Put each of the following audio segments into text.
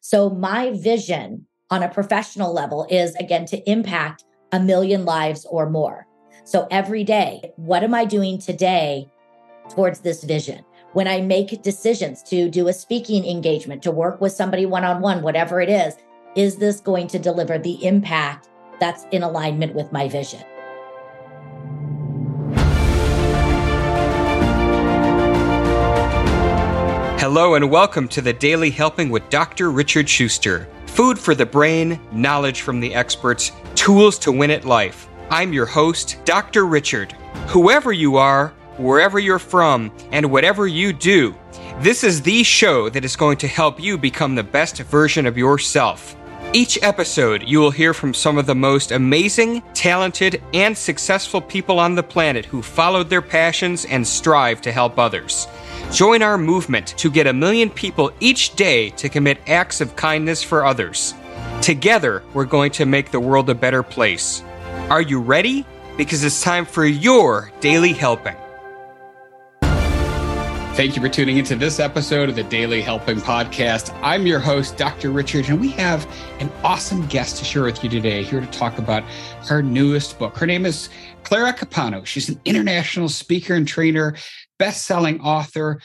So my vision on a professional level is again to impact a million lives or more. So every day, what am I doing today towards this vision? When I make decisions to do a speaking engagement, to work with somebody one on one, whatever it is, is this going to deliver the impact that's in alignment with my vision? Hello and welcome to the Daily Helping with Dr. Richard Schuster. Food for the brain, knowledge from the experts, tools to win at life. I'm your host, Dr. Richard. Whoever you are, wherever you're from, and whatever you do, this is the show that is going to help you become the best version of yourself. Each episode, you will hear from some of the most amazing, talented, and successful people on the planet who followed their passions and strive to help others. Join our movement to get a million people each day to commit acts of kindness for others. Together, we're going to make the world a better place. Are you ready? Because it's time for your daily helping. Thank you for tuning into this episode of the Daily Helping Podcast. I'm your host, Dr. Richard, and we have an awesome guest to share with you today, here to talk about her newest book. Her name is Clara Capano. She's an international speaker and trainer best-selling author,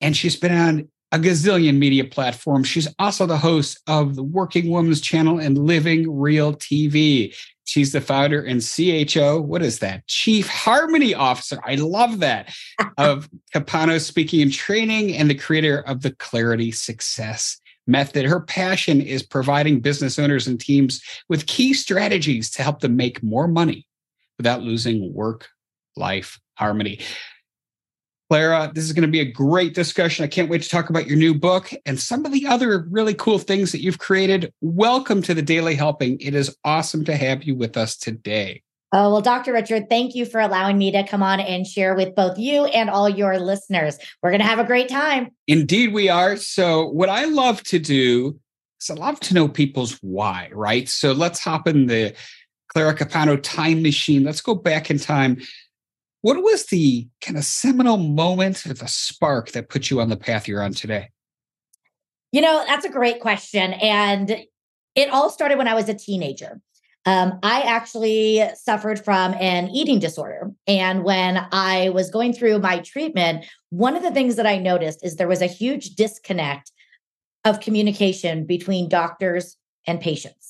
and she's been on a gazillion media platforms. She's also the host of the Working Woman's Channel and Living Real TV. She's the founder and CHO. What is that? Chief Harmony Officer. I love that. of Capano Speaking and Training and the creator of the Clarity Success Method. Her passion is providing business owners and teams with key strategies to help them make more money without losing work life harmony. Clara, this is going to be a great discussion. I can't wait to talk about your new book and some of the other really cool things that you've created. Welcome to the Daily Helping. It is awesome to have you with us today. Oh, well, Dr. Richard, thank you for allowing me to come on and share with both you and all your listeners. We're going to have a great time. Indeed, we are. So, what I love to do is I love to know people's why, right? So, let's hop in the Clara Capano time machine. Let's go back in time what was the kind of seminal moment the spark that put you on the path you're on today? You know, that's a great question. And it all started when I was a teenager. Um, I actually suffered from an eating disorder. And when I was going through my treatment, one of the things that I noticed is there was a huge disconnect of communication between doctors and patients.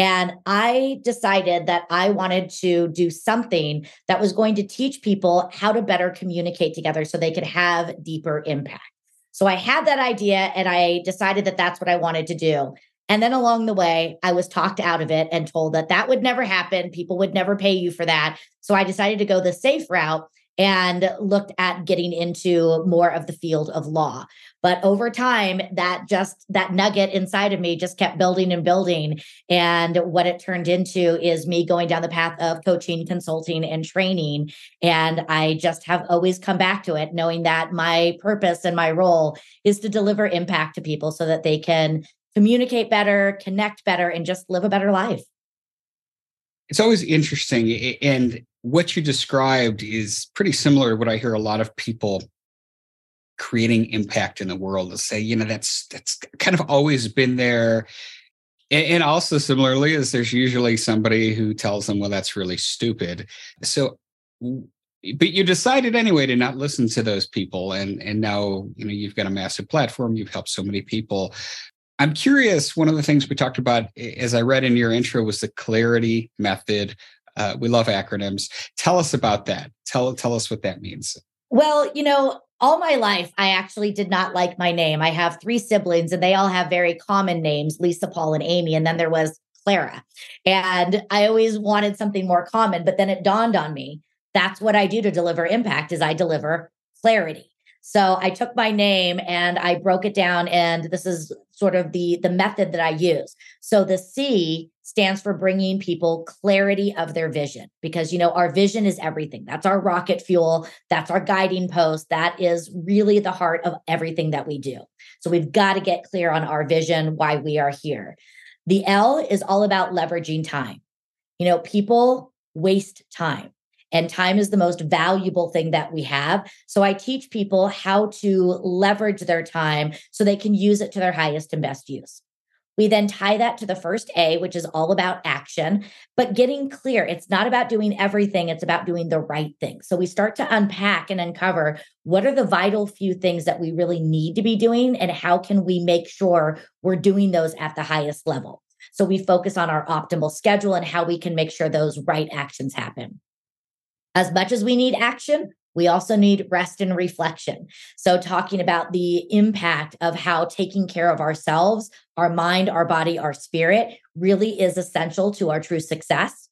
And I decided that I wanted to do something that was going to teach people how to better communicate together so they could have deeper impact. So I had that idea and I decided that that's what I wanted to do. And then along the way, I was talked out of it and told that that would never happen. People would never pay you for that. So I decided to go the safe route and looked at getting into more of the field of law. But over time, that just that nugget inside of me just kept building and building. And what it turned into is me going down the path of coaching, consulting, and training. And I just have always come back to it, knowing that my purpose and my role is to deliver impact to people so that they can communicate better, connect better, and just live a better life. It's always interesting. And what you described is pretty similar to what I hear a lot of people creating impact in the world to say, you know, that's that's kind of always been there. And, also similarly, is there's usually somebody who tells them, well, that's really stupid. So but you decided anyway to not listen to those people and and now you know you've got a massive platform you've helped so many people i'm curious one of the things we talked about as i read in your intro was the clarity method uh, we love acronyms. Tell us about that. Tell tell us what that means. Well, you know, all my life, I actually did not like my name. I have three siblings, and they all have very common names: Lisa, Paul, and Amy. And then there was Clara, and I always wanted something more common. But then it dawned on me that's what I do to deliver impact: is I deliver clarity. So I took my name and I broke it down, and this is sort of the the method that I use. So the C stands for bringing people clarity of their vision because you know our vision is everything. That's our rocket fuel, that's our guiding post, that is really the heart of everything that we do. So we've got to get clear on our vision, why we are here. The L is all about leveraging time. You know, people waste time and time is the most valuable thing that we have. So I teach people how to leverage their time so they can use it to their highest and best use. We then tie that to the first A, which is all about action, but getting clear. It's not about doing everything, it's about doing the right thing. So we start to unpack and uncover what are the vital few things that we really need to be doing and how can we make sure we're doing those at the highest level. So we focus on our optimal schedule and how we can make sure those right actions happen. As much as we need action, we also need rest and reflection. So, talking about the impact of how taking care of ourselves, our mind, our body, our spirit really is essential to our true success.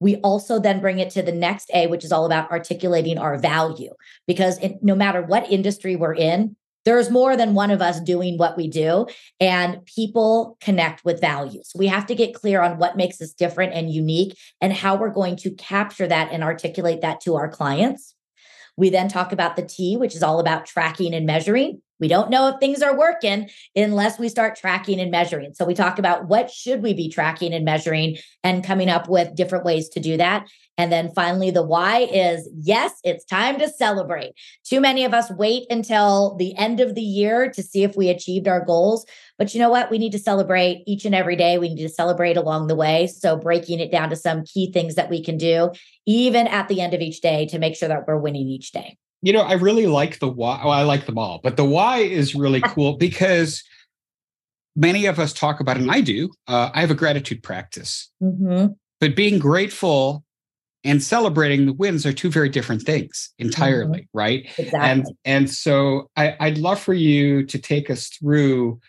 We also then bring it to the next A, which is all about articulating our value. Because it, no matter what industry we're in, there's more than one of us doing what we do, and people connect with values. We have to get clear on what makes us different and unique and how we're going to capture that and articulate that to our clients. We then talk about the T, which is all about tracking and measuring. We don't know if things are working unless we start tracking and measuring. So we talk about what should we be tracking and measuring and coming up with different ways to do that. And then finally, the Y is yes, it's time to celebrate. Too many of us wait until the end of the year to see if we achieved our goals. But you know what? We need to celebrate each and every day. We need to celebrate along the way. So, breaking it down to some key things that we can do, even at the end of each day, to make sure that we're winning each day. You know, I really like the Y. Well, I like them all, but the Y is really cool because many of us talk about, and I do, uh, I have a gratitude practice. Mm-hmm. But being grateful and celebrating the wins are two very different things entirely mm-hmm. right exactly. and and so I, i'd love for you to take us through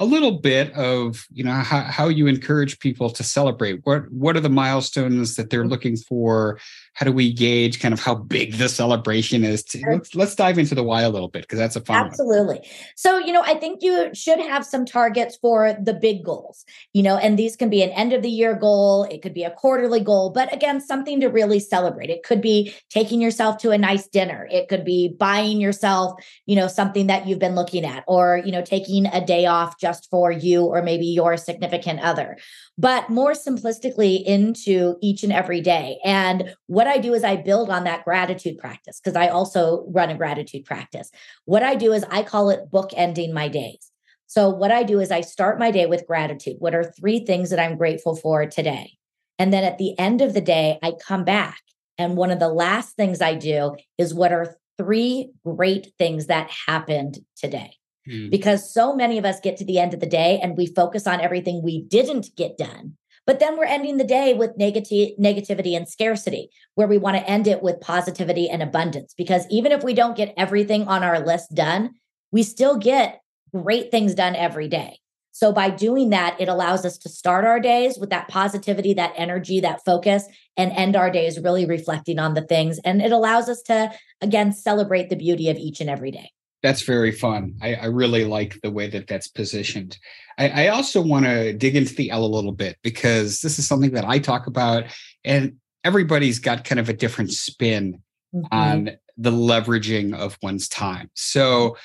a little bit of you know how, how you encourage people to celebrate. What what are the milestones that they're looking for? How do we gauge kind of how big the celebration is? To, let's let's dive into the Y a little bit because that's a fun absolutely. One. so you know i think you should have some targets for the big goals you know and these can be an end of the year goal it could be a quarterly goal but again something to really celebrate. It could be taking yourself to a nice dinner. It could be buying yourself you know something that you've been looking at or you know taking a day off just for you or maybe your significant other, but more simplistically into each and every day. And what I do is I build on that gratitude practice because I also run a gratitude practice. What I do is I call it bookending my days. So, what I do is I start my day with gratitude. What are three things that I'm grateful for today? And then at the end of the day, I come back. And one of the last things I do is what are three great things that happened today? Mm. because so many of us get to the end of the day and we focus on everything we didn't get done. But then we're ending the day with negati- negativity and scarcity, where we want to end it with positivity and abundance. Because even if we don't get everything on our list done, we still get great things done every day. So by doing that, it allows us to start our days with that positivity, that energy, that focus, and end our days really reflecting on the things. And it allows us to, again, celebrate the beauty of each and every day that's very fun. I, I, really like the way that that's positioned. I, I also want to dig into the L a little bit because this is something that I talk about, and everybody's got kind of a different spin mm-hmm. on the leveraging of one's time. So,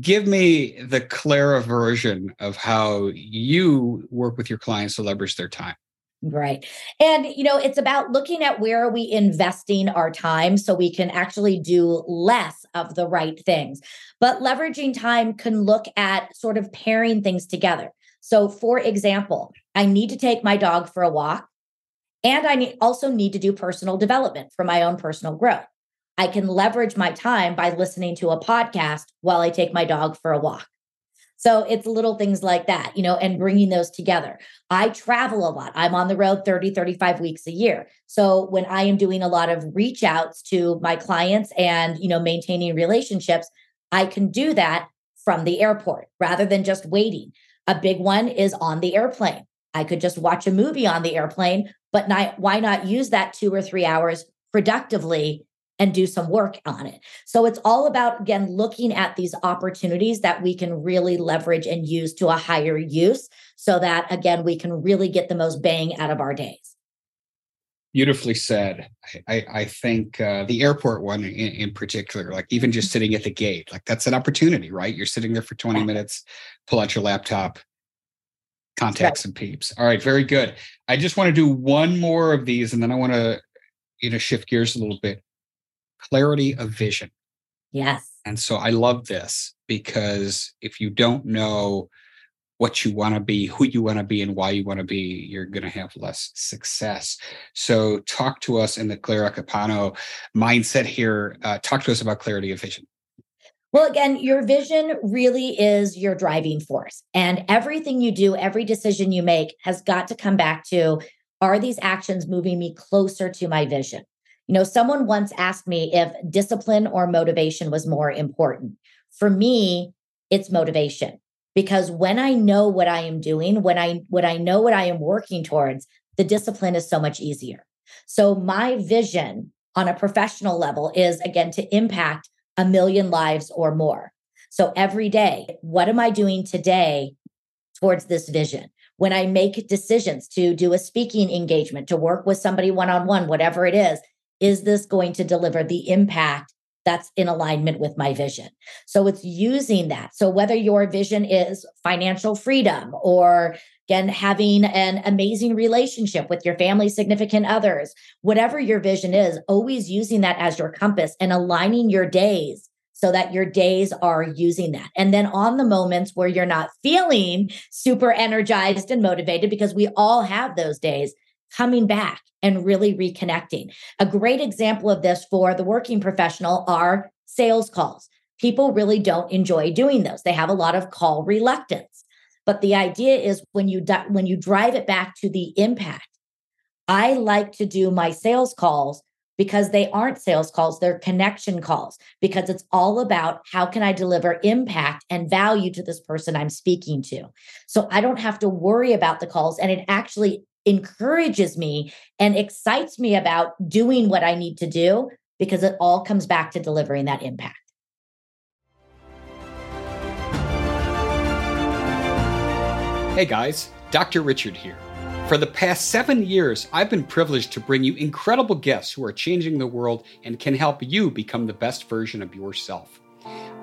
give me the Clara version of how you work with your clients to leverage their time. Right. And, you know, it's about looking at where are we investing our time so we can actually do less of the right things. But leveraging time can look at sort of pairing things together. So, for example, I need to take my dog for a walk, and I need, also need to do personal development for my own personal growth. I can leverage my time by listening to a podcast while I take my dog for a walk. So it's little things like that, you know, and bringing those together. I travel a lot. I'm on the road 30, 35 weeks a year. So when I am doing a lot of reach outs to my clients and, you know, maintaining relationships, I can do that from the airport rather than just waiting. A big one is on the airplane. I could just watch a movie on the airplane, but not, why not use that two or three hours productively and do some work on it. So it's all about, again, looking at these opportunities that we can really leverage and use to a higher use so that, again, we can really get the most bang out of our days. Beautifully said. I, I think uh, the airport one in, in, particular, like even just sitting at the gate, like that's an opportunity, right? You're sitting there for 20 yeah. minutes, pull out your laptop, contacts right. and peeps. All right, very good. I just want to do one more of these and then I want to, you know, shift gears a little bit clarity of vision. Yes. And so I love this because if you don't know what you want to be, who you want to be, and why you want to be, you're going to have less success. So, talk to us in the Clara Capano mindset here. Uh, talk to us about clarity of vision. Well, again, your vision really is your driving force. And everything you do, every decision you make has got to come back to are these actions moving me closer to my vision? You know, someone once asked me if discipline or motivation was more important. For me, it's motivation because when I know what I am doing, when I when I know what I am working towards, the discipline is so much easier. So my vision on a professional level is again to impact a million lives or more. So every day, what am I doing today towards this vision? When I make decisions to do a speaking engagement, to work with somebody one on one, whatever it is, is this going to deliver the impact that's in alignment with my vision. So it's using that. So whether your vision is financial freedom or again having an amazing relationship with your family significant others, whatever your vision is, always using that as your compass and aligning your days so that your days are using that. And then on the moments where you're not feeling super energized and motivated because we all have those days, coming back and really reconnecting. A great example of this for the working professional are sales calls. People really don't enjoy doing those. They have a lot of call reluctance. But the idea is when you when you drive it back to the impact. I like to do my sales calls because they aren't sales calls, they're connection calls because it's all about how can I deliver impact and value to this person I'm speaking to. So I don't have to worry about the calls and it actually encourages me and excites me about doing what I need to do because it all comes back to delivering that impact. Hey guys, Dr. Richard here. For the past seven years, I've been privileged to bring you incredible guests who are changing the world and can help you become the best version of yourself.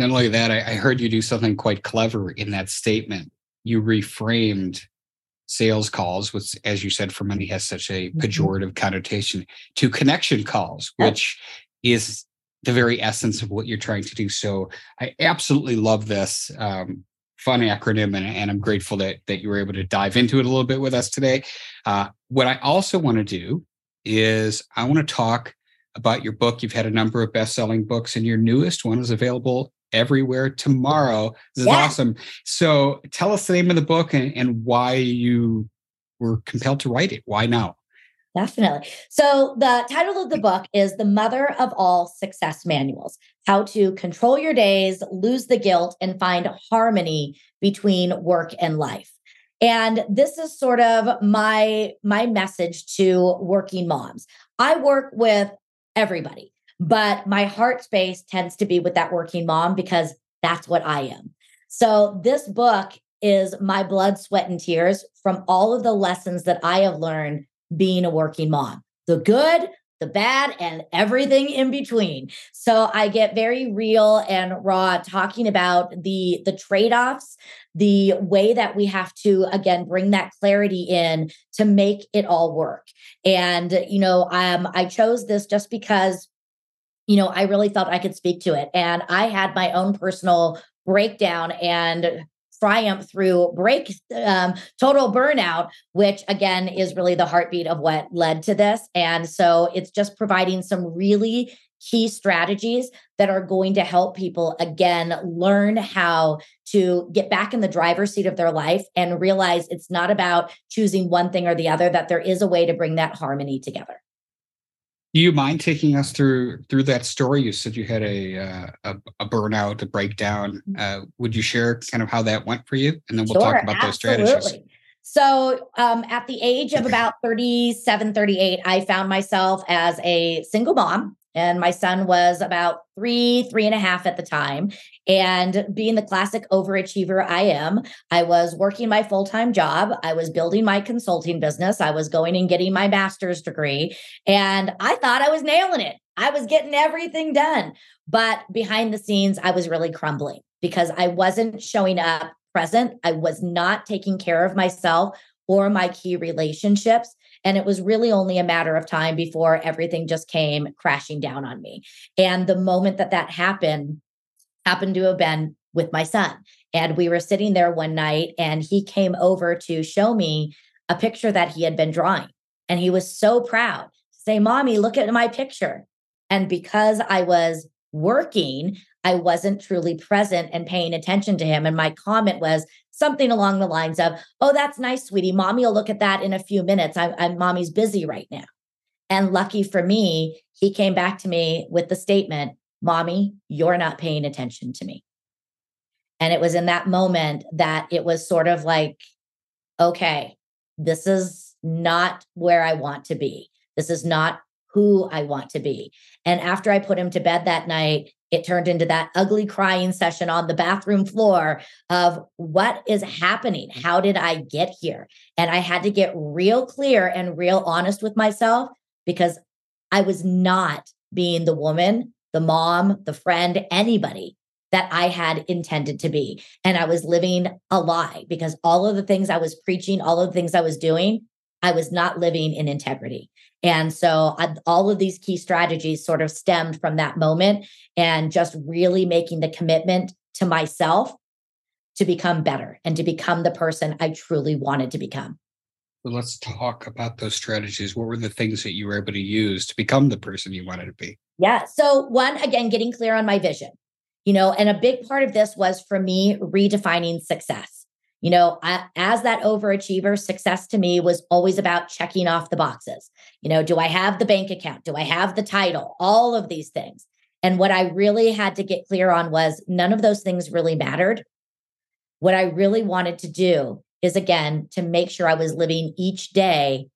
Not only that, I, I heard you do something quite clever in that statement. You reframed sales calls, which, as you said, for many has such a mm-hmm. pejorative connotation, to connection calls, which is the very essence of what you're trying to do. So I absolutely love this um, fun acronym, and, and, I'm grateful that that you were able to dive into it a little bit with us today. Uh, what I also want to do is I want to talk about your book. You've had a number of best-selling books, and your newest one is available everywhere tomorrow. This is awesome. So tell us the name of the book and, and why you were compelled to write it. Why now? Definitely. So, the title of the book is The Mother of All Success Manuals How to Control Your Days, Lose the Guilt, and Find Harmony Between Work and Life. And this is sort of my my message to working moms. I work with everybody. But my heart space tends to be with that working mom because that's what I am. So this book is my blood, sweat, and tears from all of the lessons that I have learned being a working mom the good, the bad, and everything in between. So I get very real and raw talking about the, the trade offs, the way that we have to, again, bring that clarity in to make it all work. And, you know, um, I chose this just because you know, I really felt I could speak to it. And I had my own personal breakdown and triumph through break um, total burnout which again is really the heartbeat of what led to this and so it's just providing some really key strategies that are going to help people again learn how to get back in the driver's seat of their life and realize it's not about choosing one thing or the other that there is a way to bring that harmony together do you mind taking us through through that story? You said you had a uh, a, a, burnout, a breakdown. Mm-hmm. Uh, would you share kind of how that went for you, and then we'll sure, talk about absolutely. those strategies. So, um, at the age of about 37, 38, I found myself as a single mom and my son was about three, three and a half at the time. And being the classic overachiever I am, I was working my full time job. I was building my consulting business. I was going and getting my master's degree. And I thought I was nailing it. I was getting everything done. But behind the scenes, I was really crumbling because I wasn't showing up present. I was not taking care of myself or my key relationships. And it was really only a matter of time before everything just came crashing down on me. And the moment that that happened, happened to have been with my son. And we were sitting there one night and he came over to show me a picture that he had been drawing. And he was so proud to say, Mommy, look at my picture. And because I was working, I wasn't truly present and paying attention to him. And my comment was something along the lines of, Oh, that's nice, sweetie. Mommy will look at that in a few minutes. I, I'm mommy's busy right now. And lucky for me, he came back to me with the statement, Mommy, you're not paying attention to me. And it was in that moment that it was sort of like, okay, this is not where I want to be. This is not who I want to be. And after I put him to bed that night, it turned into that ugly crying session on the bathroom floor of what is happening? How did I get here? And I had to get real clear and real honest with myself because I was not being the woman, the mom, the friend, anybody that I had intended to be. And I was living a lie because all of the things I was preaching, all of the things I was doing, I was not living in integrity. And so I, all of these key strategies sort of stemmed from that moment and just really making the commitment to myself to become better and to become the person I truly wanted to become. Well, let's talk about those strategies. What were the things that you were able to use to become the person you wanted to be? Yeah. So, one, again, getting clear on my vision, you know, and a big part of this was for me redefining success you know, I, as that overachiever, success to me was always about checking off the boxes. You know, do I have the bank account? Do I have the title? All of these things. And what I really had to get clear on was none of those things really mattered. What I really wanted to do is, again, to make sure I was living each day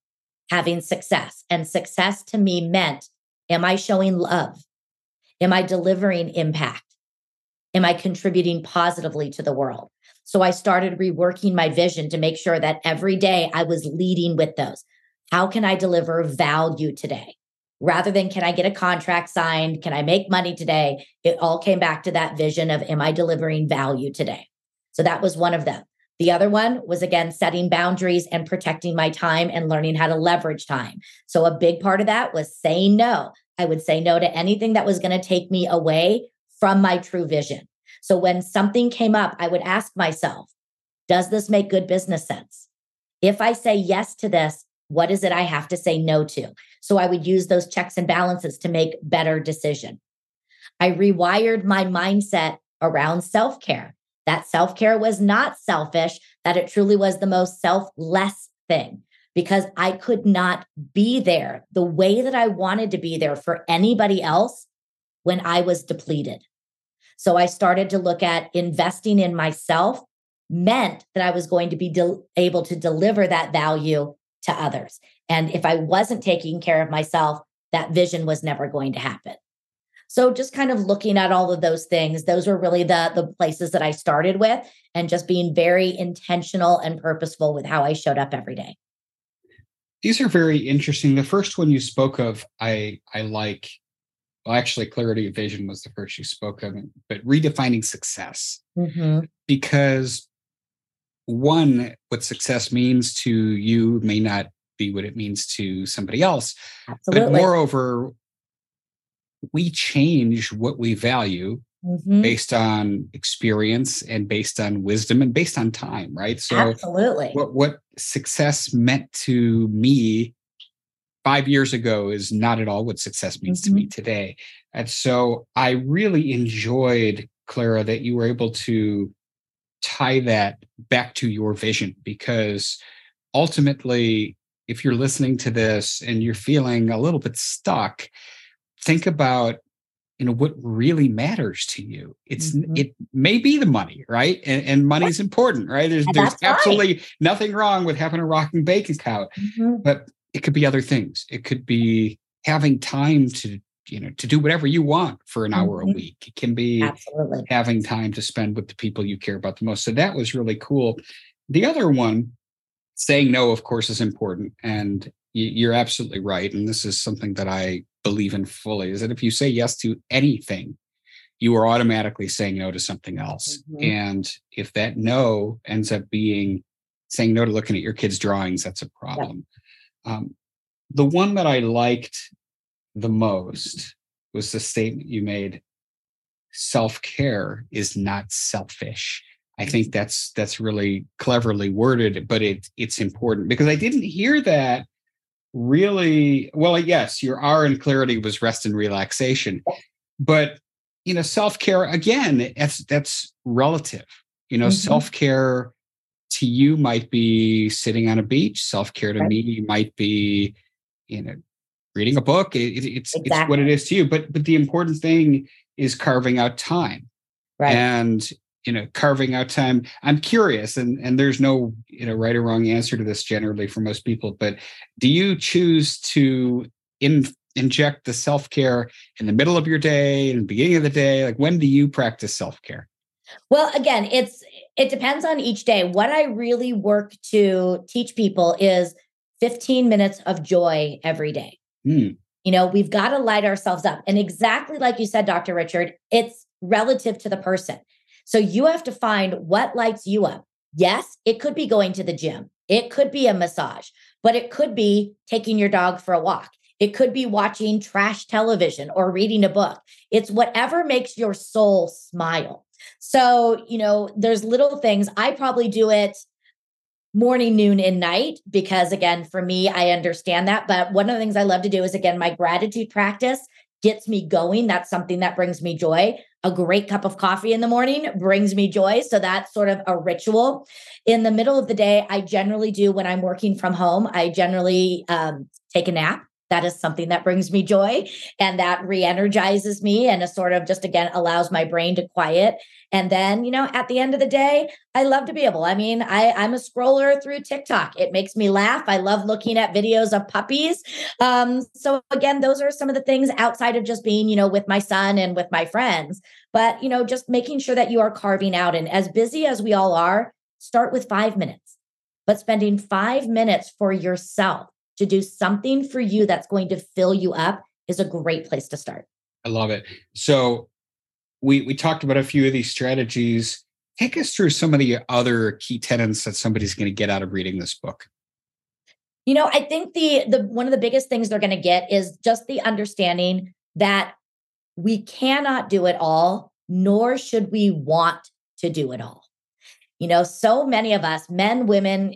having success. And success to me meant am I showing love? Am I delivering impact? Am I contributing positively to the world? So I started reworking my vision to make sure that every day I was leading with those. How can I deliver value today? Rather than can I get a contract signed? Can I make money today? It all came back to that vision of am I delivering value today? So that was one of them. The other one was again setting boundaries and protecting my time and learning how to leverage time. So a big part of that was saying no. I would say no to anything that was going to take me away from my true vision. So when something came up, I would ask myself, does this make good business sense? If I say yes to this, what is it I have to say no to? So I would use those checks and balances to make better decision. I rewired my mindset around self-care. That self-care was not selfish, that it truly was the most selfless thing because I could not be there the way that I wanted to be there for anybody else when I was depleted. So I started to look at investing in myself meant that I was going to be de- able to deliver that value to others. And if I wasn't taking care of myself, that vision was never going to happen. So just kind of looking at all of those things, those were really the the places that I started with and just being very intentional and purposeful with how I showed up every day. These are very interesting. The first one you spoke of, I I like well, actually, clarity of vision was the first you spoke of, but redefining success. Mm-hmm. Because one, what success means to you may not be what it means to somebody else. Absolutely. But moreover, we change what we value mm-hmm. based on experience and based on wisdom and based on time, right? So, absolutely. What, what success meant to me five years ago is not at all what success means mm-hmm. to me mm-hmm. today. And so I really enjoyed, Clara, that you were able to tie that back to your vision because ultimately, if you're listening to this and you're feeling a little bit stuck, think about you know what really matters to you it's mm-hmm. it may be the money right and, and money is important right there's there's absolutely right. nothing wrong with having a rocking bank account mm-hmm. but it could be other things. It could be having time to you know to do whatever you want for an mm-hmm. hour a mm-hmm. week it can be Absolutely. having time to spend with the people you care about the most so that was really cool the other one saying no of course is important and you're absolutely right and this is something that i believe in fully is that if you say yes to anything you are automatically saying no to something else mm-hmm. and if that no ends up being saying no to looking at your kids drawings that's a problem yeah. um, the one that i liked the most was the statement you made self-care is not selfish i think that's that's really cleverly worded but it it's important because i didn't hear that really well yes your r in clarity was rest and relaxation but you know self-care again that's that's relative you know mm-hmm. self-care to you might be sitting on a beach self-care to right. me might be you know reading a book. It, it's exactly. it's what it is to you. But but the important thing is carving out time. Right. And you know, carving out time. I'm curious, and and there's no you know right or wrong answer to this generally for most people. But do you choose to in inject the self care in the middle of your day, in the beginning of the day? Like when do you practice self care? Well, again, it's it depends on each day. What I really work to teach people is 15 minutes of joy every day. Mm. You know, we've got to light ourselves up. And exactly like you said, Dr. Richard, it's relative to the person. So you have to find what lights you up. Yes, it could be going to the gym, it could be a massage, but it could be taking your dog for a walk. It could be watching trash television or reading a book. It's whatever makes your soul smile. So, you know, there's little things. I probably do it morning, noon, and night because, again, for me, I understand that. But one of the things I love to do is, again, my gratitude practice gets me going. That's something that brings me joy. A great cup of coffee in the morning brings me joy. So that's sort of a ritual. In the middle of the day, I generally do when I'm working from home, I generally um, take a nap that is something that brings me joy and that re-energizes me and a sort of just again allows my brain to quiet. And then you know at the end of the day i love to be able i mean i i'm a scroller through tiktok. It makes me laugh. I love looking at videos of puppies. Um so again those are some of the things outside of just being you know with my son and with my friends. But you know just making sure that you are carving out and as busy as we all are start with 5 minutes but spending 5 minutes for yourself to do something for you that's going to fill you up is a great place to start. I love it. So we we talked about a few of these strategies. Take us through some of the other key tenets that somebody's going to get out of reading this book. You know, I think the the one of the biggest things they're going to get is just the understanding that we cannot do it all, nor should we want to do it all. You know, so many of us, men, women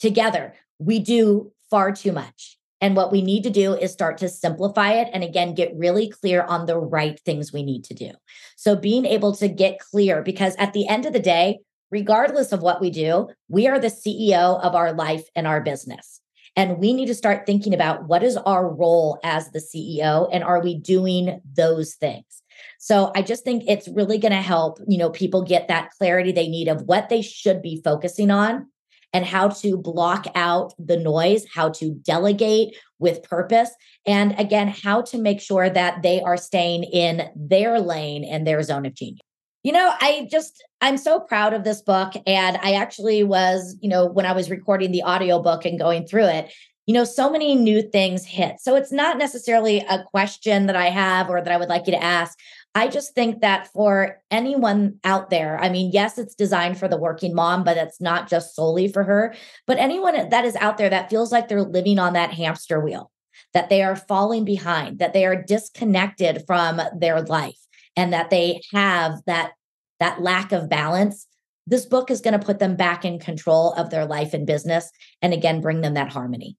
together, we do far too much. And what we need to do is start to simplify it and again, get really clear on the right things we need to do. So, being able to get clear, because at the end of the day, regardless of what we do, we are the CEO of our life and our business. And we need to start thinking about what is our role as the CEO and are we doing those things? So I just think it's really going to help, you know, people get that clarity they need of what they should be focusing on and how to block out the noise, how to delegate with purpose, and again, how to make sure that they are staying in their lane and their zone of genius. You know, I just, I'm so proud of this book. And I actually was, you know, when I was recording the audiobook and going through it, you know, so many new things hit. So it's not necessarily a question that I have or that I would like you to ask. I just think that for anyone out there, I mean, yes, it's designed for the working mom, but it's not just solely for her. But anyone that is out there that feels like they're living on that hamster wheel, that they are falling behind, that they are disconnected from their life, and that they have that that lack of balance, this book is going to put them back in control of their life and business and again bring them that harmony.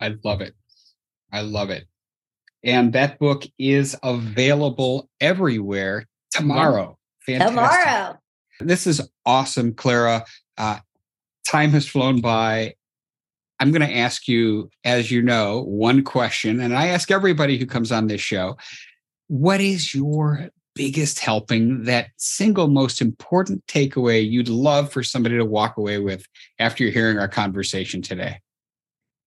I love it. I love it. And that book is available everywhere tomorrow. Fantastic. Tomorrow. This is awesome, Clara. Uh, time has flown by. I'm going to ask you, as you know, one question, and I ask everybody who comes on this show what is your biggest helping, that single most important takeaway you'd love for somebody to walk away with after you're hearing our conversation today?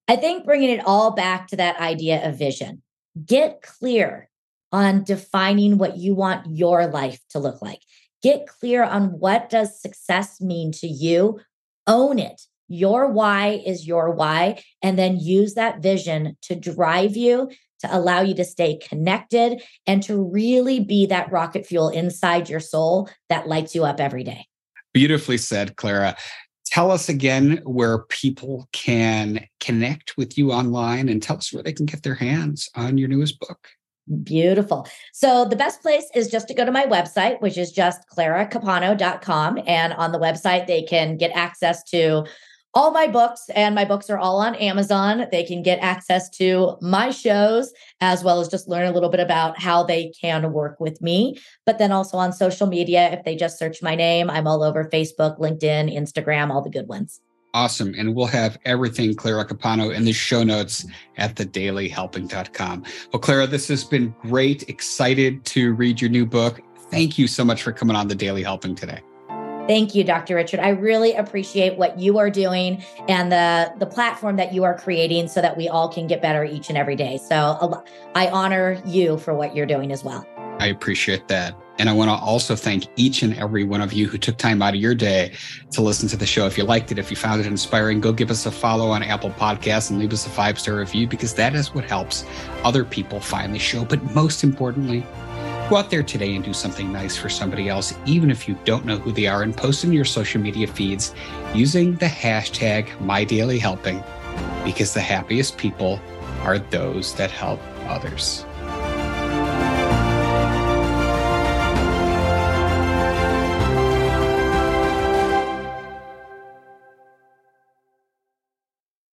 I think bringing it all back to that idea of vision get clear on defining what you want your life to look like. Get clear on what does success mean to you. Own it. Your why is your why and then use that vision to drive you to allow you to stay connected and to really be that rocket fuel inside your soul that lights you up every day. Beautifully said, Clara. Tell us again where people can connect with you online and tell us where they can get their hands on your newest book. Beautiful. So the best place is just to go to my website, which is just claracapano.com. And on the website, they can get access to all my books, and my books are all on Amazon. They can get access to my shows as well as just learn a little bit about how they can work with me. But then also on social media, if they just search my name, I'm all over Facebook, LinkedIn, Instagram, all the good ones. Awesome. And we'll have everything Clara Capano in the show notes at thedailyhelping.com. Well, Clara, this has been great. Excited to read your new book. Thank you so much for coming on the Daily Helping today. Thank you, Dr. Richard. I really appreciate what you are doing and the the platform that you are creating so that we all can get better each and every day. So I honor you for what you're doing as well. I appreciate that. And I want to also thank each and every one of you who took time out of your day to listen to the show. If you liked it, if you found it inspiring, go give us a follow on Apple Podcasts and leave us a five star review because that is what helps other people find the show. But most importantly, Go out there today and do something nice for somebody else, even if you don't know who they are, and post in your social media feeds using the hashtag MyDailyHelping because the happiest people are those that help others.